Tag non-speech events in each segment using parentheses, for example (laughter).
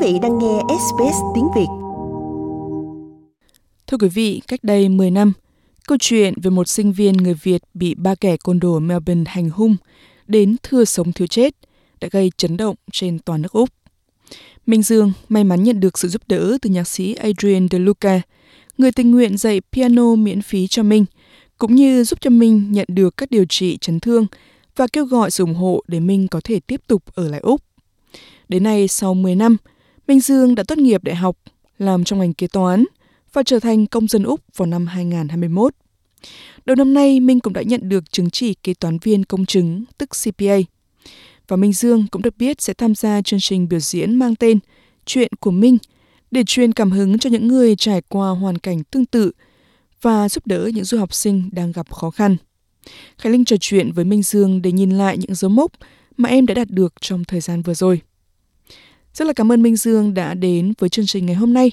vị đang nghe SBS tiếng Việt. Thưa quý vị, cách đây 10 năm, câu chuyện về một sinh viên người Việt bị ba kẻ côn đồ Melbourne hành hung đến thưa sống thiếu chết đã gây chấn động trên toàn nước Úc. Minh Dương may mắn nhận được sự giúp đỡ từ nhạc sĩ Adrian De Luca, người tình nguyện dạy piano miễn phí cho Minh, cũng như giúp cho Minh nhận được các điều trị chấn thương và kêu gọi sự ủng hộ để Minh có thể tiếp tục ở lại Úc. Đến nay, sau 10 năm, Minh Dương đã tốt nghiệp đại học, làm trong ngành kế toán và trở thành công dân Úc vào năm 2021. Đầu năm nay, Minh cũng đã nhận được chứng chỉ kế toán viên công chứng, tức CPA. Và Minh Dương cũng được biết sẽ tham gia chương trình biểu diễn mang tên Chuyện của Minh để truyền cảm hứng cho những người trải qua hoàn cảnh tương tự và giúp đỡ những du học sinh đang gặp khó khăn. Khải Linh trò chuyện với Minh Dương để nhìn lại những dấu mốc mà em đã đạt được trong thời gian vừa rồi. Rất là cảm ơn Minh Dương đã đến với chương trình ngày hôm nay.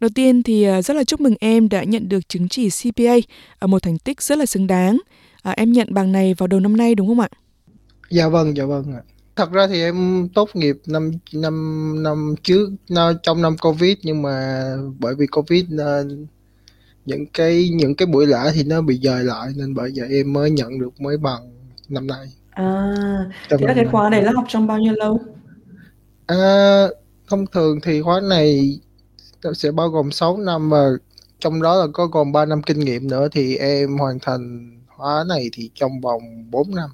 Đầu tiên thì à, rất là chúc mừng em đã nhận được chứng chỉ CPA ở một thành tích rất là xứng đáng. À, em nhận bằng này vào đầu năm nay đúng không ạ? Dạ vâng, dạ vâng ạ. Thật ra thì em tốt nghiệp năm năm năm trước trong năm Covid nhưng mà bởi vì Covid nên những cái những cái buổi lễ thì nó bị dời lại nên bởi vậy em mới nhận được mới bằng năm nay. À, thế là cái khóa này là học trong bao nhiêu lâu? À, thông thường thì khóa này sẽ bao gồm 6 năm và trong đó là có gồm 3 năm kinh nghiệm nữa thì em hoàn thành khóa này thì trong vòng 4 năm.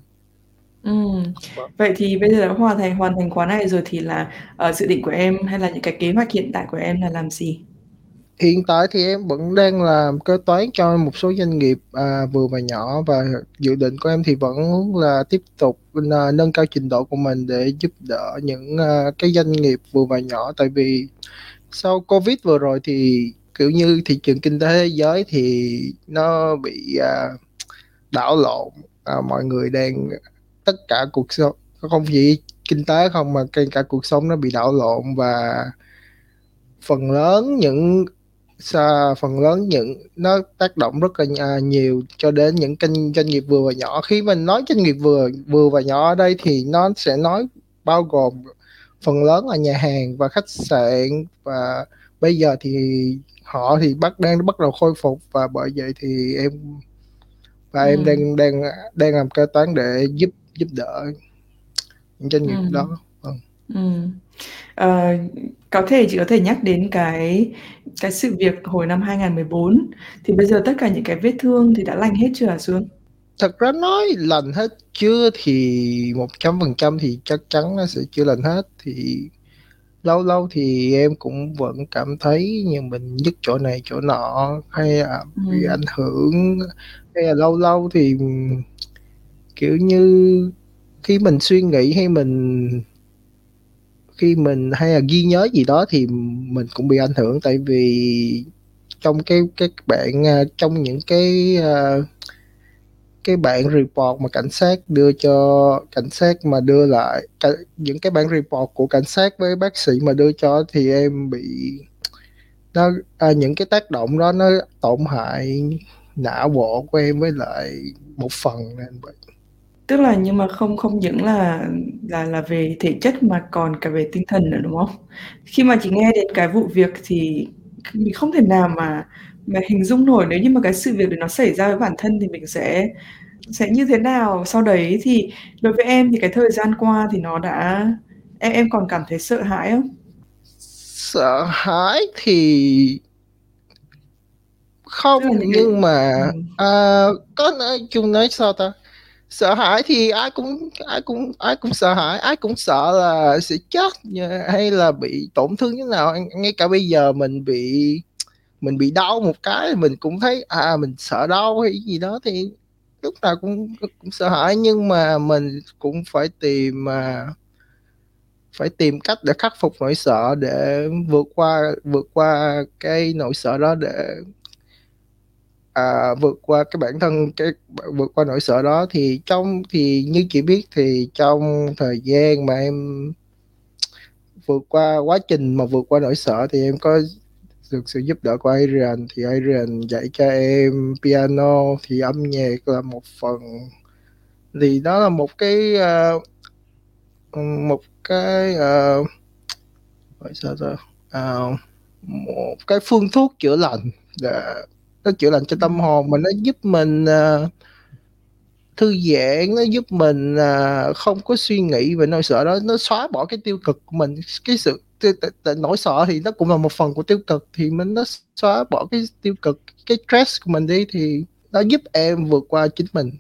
Ừm, vậy thì bây giờ đã hoàn thành hoàn thành khóa này rồi thì là, ờ, dự định của em hay là những cái kế hoạch hiện tại của em là làm gì? Hiện tại thì em vẫn đang làm kế toán cho một số doanh nghiệp, à, vừa và nhỏ. Và dự định của em thì vẫn là tiếp tục à, nâng cao trình độ của mình để giúp đỡ những, à, cái doanh nghiệp vừa và nhỏ. Tại vì sau Covid vừa rồi thì, kiểu như, thị trường kinh tế thế giới thì nó bị, à, đảo lộn, à, mọi người đang tất cả cuộc sống không chỉ kinh tế không mà kể cả cuộc sống nó bị đảo lộn. Và phần lớn những phần lớn những nó tác động rất là à, nhiều cho đến những kênh doanh nghiệp vừa và nhỏ. Khi mình nói doanh nghiệp vừa vừa và nhỏ ở đây thì nó sẽ nói bao gồm phần lớn là nhà hàng và khách sạn và bây giờ thì họ thì bắt đang bắt đầu khôi phục và bởi vậy thì em và em đang đang đang làm kế toán để giúp giúp đỡ những doanh nghiệp Ừm. đó. Vâng. Ừm. Ờ, có thể chị có thể nhắc đến cái cái sự việc hồi năm 2014, thì bây giờ tất cả những cái vết thương thì đã lành hết chưa hả Xuân? Thật ra nói lành hết chưa thì 100% thì chắc chắn nó sẽ chưa lành hết, thì lâu lâu thì em cũng vẫn cảm thấy như mình nhức chỗ này chỗ nọ, hay là bị Ừm. ảnh hưởng, hay là lâu lâu thì, kiểu như, khi mình suy nghĩ hay mình khi mình hay là ghi nhớ gì đó thì mình cũng bị ảnh hưởng. Tại vì trong cái các bạn à, trong những cái, uh, cái bản report mà cảnh sát đưa cho cảnh sát mà đưa lại cả, những cái bản report của cảnh sát với bác sĩ mà đưa cho thì em bị nó, à, những cái tác động đó nó tổn hại não bộ của em với lại một phần nên vậy. Tức là nhưng mà không không những là là là về thể chất mà còn cả về tinh thần nữa, đúng không? Khi mà chị nghe đến cái vụ việc thì mình không thể nào mà mà hình dung nổi nếu như mà cái sự việc đấy nó xảy ra với bản thân thì mình sẽ sẽ như thế nào sau đấy. Thì đối với em thì cái thời gian qua thì nó đã em em còn cảm thấy sợ hãi không? Sợ hãi thì Tức là không, những cái nhưng mà, ừm. à, có nói chung nói sao ta? Sợ hãi thì ai cũng ai cũng ai cũng sợ hãi, ai cũng sợ là sẽ chết hay là bị tổn thương như nào. Ngay cả bây giờ mình bị mình bị đau một cái mình cũng thấy, à, mình sợ đau hay gì đó thì lúc nào cũng cũng sợ hãi, nhưng mà mình cũng phải tìm, mà phải tìm cách để khắc phục nỗi sợ để vượt qua vượt qua cái nỗi sợ đó để à, vượt qua cái bản thân cái vượt qua nỗi sợ đó. Thì trong thì như chị biết thì trong thời gian mà em vượt qua quá trình mà vượt qua nỗi sợ thì em có được sự giúp đỡ của Adrian, thì Adrian dạy cho em piano, thì âm nhạc là một phần. Thì đó là một cái, uh, một cái, uh, gọi sao ta à, một cái phương thuốc chữa lành để nó chữa lành cho tâm hồn mà nó giúp mình uh, thư giãn nó giúp mình uh, không có suy nghĩ về nỗi sợ đó. Nó xóa bỏ cái tiêu cực của mình. Cái sự nỗi sợ thì nó cũng là một phần của tiêu cực thì mình nó xóa bỏ cái tiêu cực cái stress của mình đi thì nó giúp em vượt qua chính mình.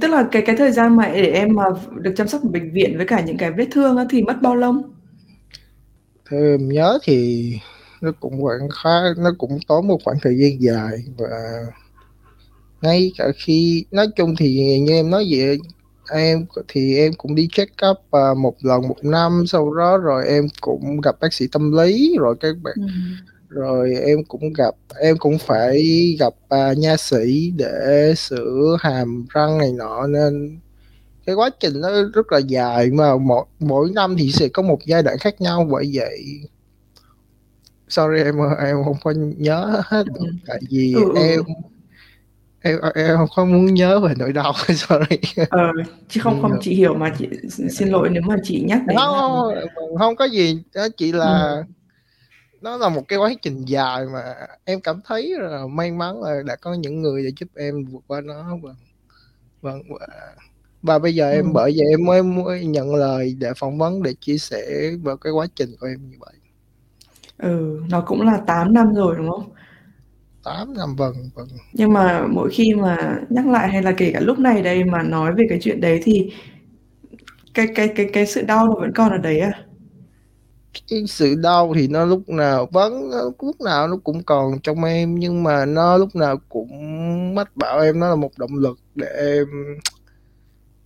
Tức là cái cái thời gian mà để em mà được chăm sóc ở bệnh viện với cả những cái vết thương thì mất bao lâu? Theo em nhớ thì nó cũng khoảng khá nó cũng tốn một khoảng thời gian dài và ngay cả khi nói chung thì như em nói vậy em thì em cũng đi check up uh, một lần một năm sau đó rồi em cũng gặp bác sĩ tâm lý rồi các bạn ừ. rồi em cũng gặp em cũng phải gặp uh, nha sĩ để sửa hàm răng này nọ nên cái quá trình nó rất là dài mà mỗi mỗi năm thì sẽ có một giai đoạn khác nhau bởi vậy sorry em em không có nhớ hết ừ. tại vì ừ. ừ. em em em không muốn nhớ về nỗi đau (laughs) sorry ờ, chứ không không chị hiểu mà chị xin lỗi nếu mà chị nhắc đến không, là... không có gì đó chỉ là ừ. nó là một cái quá trình dài mà em cảm thấy là may mắn là đã có những người để giúp em vượt qua nó vâng và, và bây giờ em ừ. bởi vậy em mới, mới nhận lời để phỏng vấn để chia sẻ về cái quá trình của em như vậy ừ nó cũng là 8 năm rồi đúng không? 8 năm vâng vâng. Nhưng mà mỗi khi mà nhắc lại hay là kể cả lúc này đây mà nói về cái chuyện đấy thì cái cái cái cái sự đau nó vẫn còn ở đấy à? Cái sự đau thì nó lúc nào vẫn lúc nào nó cũng còn trong em nhưng mà nó lúc nào cũng mách bảo em nó là một động lực để em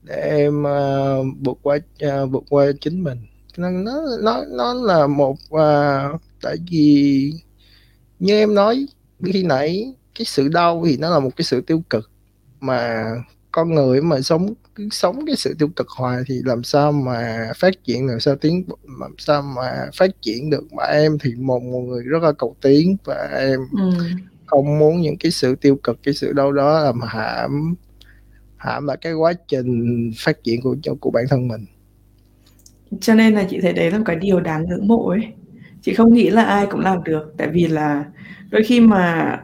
để em uh, vượt qua uh, vượt qua chính mình. Nó nó nó nó là một uh, tại vì như em nói khi nãy cái sự đau thì nó là một cái sự tiêu cực. Mà con người mà sống cứ sống cái sự tiêu cực hoài thì làm sao mà phát triển làm sao tiến làm sao mà phát triển được? Mà em thì một, một người rất là cầu tiến và em ừ. không muốn những cái sự tiêu cực cái sự đau đó làm hãm hãm lại cái quá trình phát triển của của bản thân mình. Cho nên là chị thấy đấy là một cái điều đáng ngưỡng mộ ấy chị không nghĩ là ai cũng làm được tại vì là đôi khi mà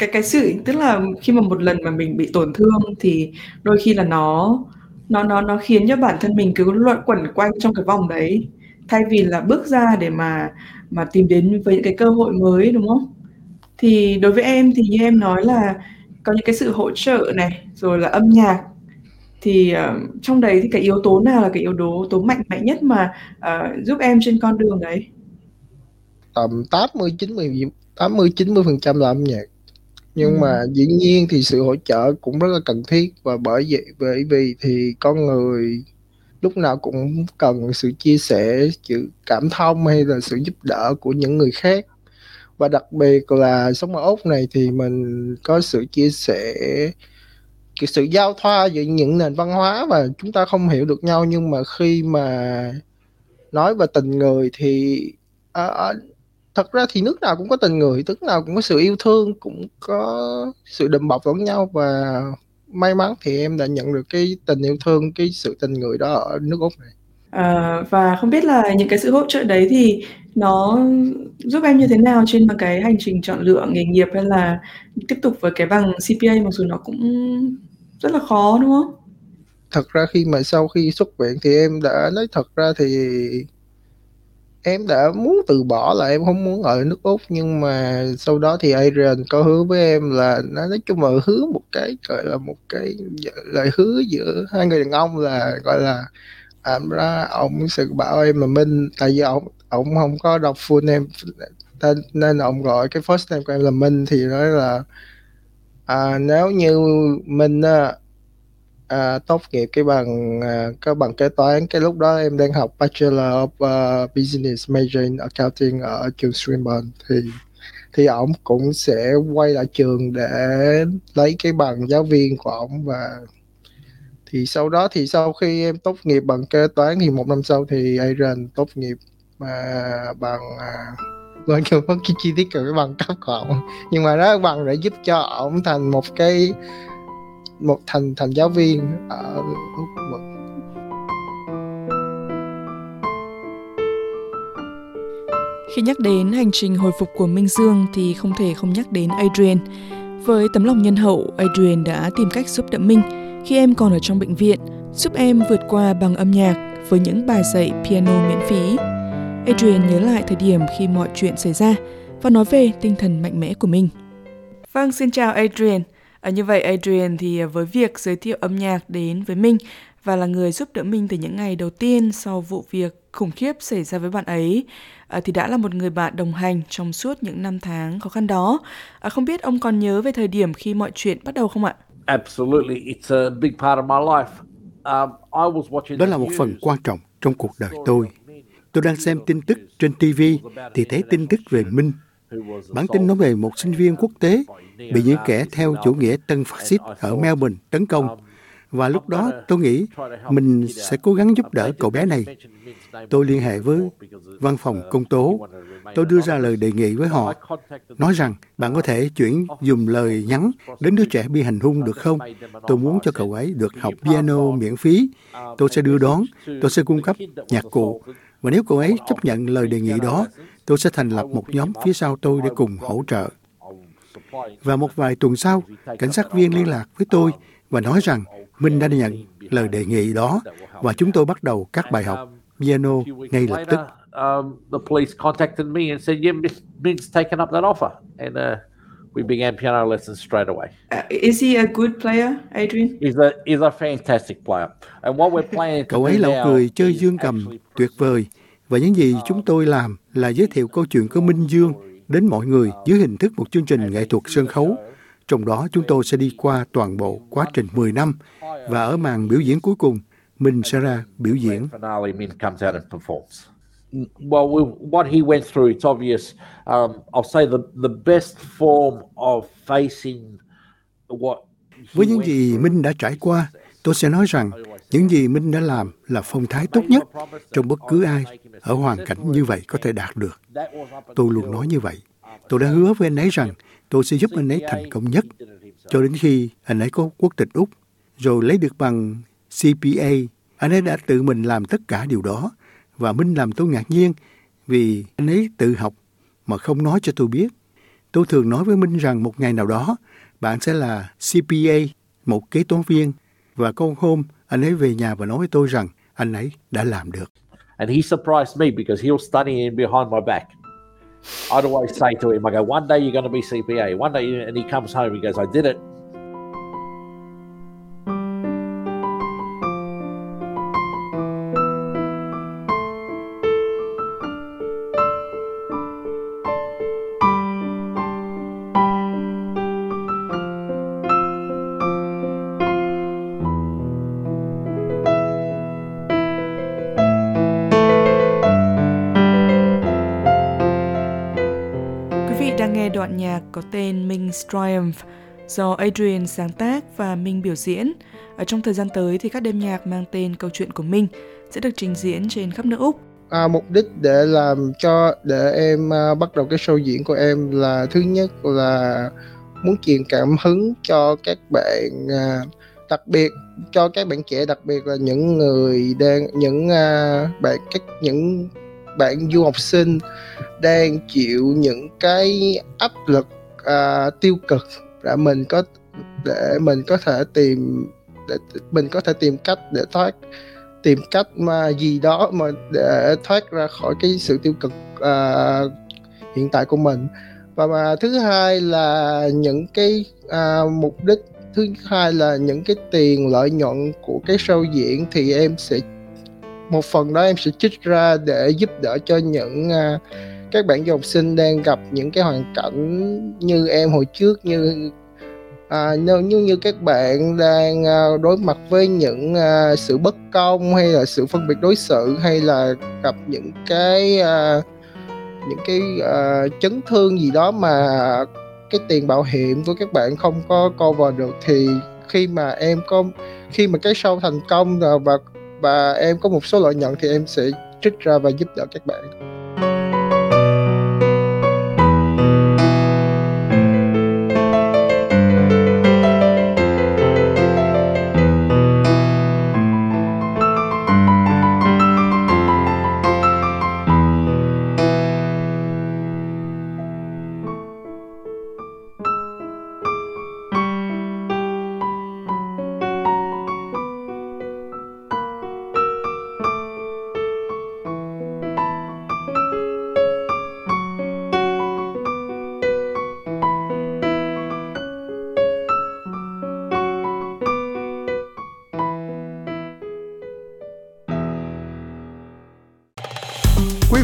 cái cái sự tức là khi mà một lần mà mình bị tổn thương thì đôi khi là nó nó nó nó khiến cho bản thân mình cứ luận quẩn quanh trong cái vòng đấy. Thay vì là bước ra để mà mà tìm đến với những cái cơ hội mới đúng không? Thì đối với em thì như em nói là có những cái sự hỗ trợ này rồi là âm nhạc. Thì uh, trong đấy thì cái yếu tố nào là cái yếu tố tố mạnh mẽ nhất mà uh, giúp em trên con đường đấy? Tầm 80 90 80 90 phần trăm là âm nhạc. Nhưng ừ. mà dĩ nhiên thì sự hỗ trợ cũng rất là cần thiết và bởi vậy bởi vì thì con người lúc nào cũng cần sự chia sẻ sự cảm thông hay là sự giúp đỡ của những người khác. Và đặc biệt là sống ở úc này thì mình có sự chia sẻ cái sự giao thoa giữa những nền văn hóa và chúng ta không hiểu được nhau. Nhưng mà khi mà nói về tình người thì à, à, thật ra thì nước nào cũng có tình người nước nào cũng có sự yêu thương cũng có sự đùm bọc lẫn nhau và may mắn thì em đã nhận được cái tình yêu thương cái sự tình người đó ở nước úc này à, và không biết là những cái sự hỗ trợ đấy thì nó giúp em như thế nào trên một cái hành trình chọn lựa nghề nghiệp hay là tiếp tục với cái bằng CPA mặc dù nó cũng rất là khó đúng không? Thật ra khi mà sau khi xuất viện thì em đã nói thật ra thì em đã muốn từ bỏ là em không muốn ở nước Úc nhưng mà sau đó thì Adrian có hứa với em là nó nói chung là hứa một cái gọi là một cái lời hứa giữa hai người đàn ông là gọi là à, ra ông sẽ bảo em là Minh. Tại vì ông ông không có đọc full name nên, nên ông gọi cái first name của em là Minh thì nói là à, nếu như Minh à, tốt nghiệp cái bằng à, cái bằng kế toán. Cái lúc đó em đang học Bachelor of uh, Business major in Accounting ở trường Swinburne. Thì thì ổng cũng sẽ quay lại trường để lấy cái bằng giáo viên của ổng và thì sau đó thì sau khi em tốt nghiệp bằng kế toán thì một năm sau thì Aaron tốt nghiệp mà bằng à, quên chưa cái chi tiết của cái bằng cấp của ổng. Nhưng mà đó bằng để giúp cho ổng thành một cái một thành thành giáo viên ở Úc Khi nhắc đến hành trình hồi phục của Minh Dương thì không thể không nhắc đến Adrian. Với tấm lòng nhân hậu, Adrian đã tìm cách giúp đỡ Minh khi em còn ở trong bệnh viện, giúp em vượt qua bằng âm nhạc với những bài dạy piano miễn phí. Adrian nhớ lại thời điểm khi mọi chuyện xảy ra và nói về tinh thần mạnh mẽ của mình. Vâng, xin chào Adrian. À, như vậy Adrian thì với việc giới thiệu âm nhạc đến với Minh và là người giúp đỡ Minh từ những ngày đầu tiên sau vụ việc khủng khiếp xảy ra với bạn ấy à, thì đã là một người bạn đồng hành trong suốt những năm tháng khó khăn đó. À, không biết ông còn nhớ về thời điểm khi mọi chuyện bắt đầu không ạ? Absolutely, it's a big part of my life. Um, Đó là một phần quan trọng trong cuộc đời tôi. Tôi đang xem tin tức trên TV thì thấy tin tức về Minh. Bản tin nói về một sinh viên quốc tế bị những kẻ theo chủ nghĩa tân phát xít ở Melbourne tấn công và lúc đó tôi nghĩ mình sẽ cố gắng giúp đỡ cậu bé này. Tôi liên hệ với văn phòng công tố. Tôi đưa ra lời đề nghị với họ, nói rằng bạn có thể chuyển dùng lời nhắn đến đứa trẻ bị hành hung được không? Tôi muốn cho cậu ấy được học piano miễn phí. Tôi sẽ đưa đón, tôi sẽ cung cấp nhạc cụ. Và nếu cậu ấy chấp nhận lời đề nghị đó, tôi sẽ thành lập một nhóm phía sau tôi để cùng hỗ trợ. Và một vài tuần sau, cảnh sát viên liên lạc với tôi và nói rằng Minh đã nhận lời đề nghị đó và chúng tôi bắt đầu các bài học piano ngay lập tức. Um, the police contacted me and said, "Yeah, Ming's taken up that offer," and uh, we began piano lessons straight away. Uh, is he a good player, Adrian? He's a he's a fantastic player, and what we're (laughs) planning Cậu ấy là một người chơi dương cầm tuyệt vời, và những gì chúng tôi làm là giới thiệu câu chuyện của Minh Dương đến mọi người dưới hình thức một chương trình nghệ thuật sân khấu trong đó chúng tôi sẽ đi qua toàn bộ quá trình 10 năm và ở màn biểu diễn cuối cùng, mình sẽ ra biểu diễn. Well, what he went through, it's obvious. Um, I'll say the the best form of facing what. Với những gì Minh đã trải qua, tôi sẽ nói rằng những gì Minh đã làm là phong thái tốt nhất trong bất cứ ai ở hoàn cảnh như vậy có thể đạt được. Tôi luôn nói như vậy. Tôi đã hứa với anh ấy rằng tôi sẽ giúp anh ấy thành công nhất cho đến khi anh ấy có quốc tịch Úc, rồi lấy được bằng CPA. Anh ấy đã tự mình làm tất cả điều đó và Minh làm tôi ngạc nhiên vì anh ấy tự học mà không nói cho tôi biết. Tôi thường nói với Minh rằng một ngày nào đó bạn sẽ là CPA, một kế toán viên và con hôm anh ấy về nhà và nói với tôi rằng anh ấy đã làm được. And he surprised me because he'll study in behind my back. I'd always say to him, I go, one day you're going to be CPA. One day, and he comes home, he goes, I did it. Nghe đoạn nhạc có tên Ming's Triumph do Adrian sáng tác và Minh biểu diễn. Ở trong thời gian tới thì các đêm nhạc mang tên câu chuyện của Minh sẽ được trình diễn trên khắp nước Úc. À, mục đích để làm cho để em uh, bắt đầu cái show diễn của em là thứ nhất là muốn truyền cảm hứng cho các bạn uh, đặc biệt cho các bạn trẻ đặc biệt là những người đang những uh, bạn các những bạn du học sinh đang chịu những cái áp lực uh, tiêu cực để mình có để mình có thể tìm để mình có thể tìm cách để thoát tìm cách mà gì đó mà để thoát ra khỏi cái sự tiêu cực uh, hiện tại của mình. Và mà thứ hai là những cái uh, mục đích thứ hai là những cái tiền lợi nhuận của cái show diễn thì em sẽ một phần đó em sẽ trích ra để giúp đỡ cho những uh, các bạn du học sinh đang gặp những cái hoàn cảnh như em hồi trước như à, như, như như các bạn đang uh, đối mặt với những uh, sự bất công hay là sự phân biệt đối xử hay là gặp những cái uh, những cái uh, chấn thương gì đó mà cái tiền bảo hiểm của các bạn không có cover được thì khi mà em có khi mà cái show thành công rồi và và em có một số lợi nhuận thì em sẽ trích ra và giúp đỡ các bạn.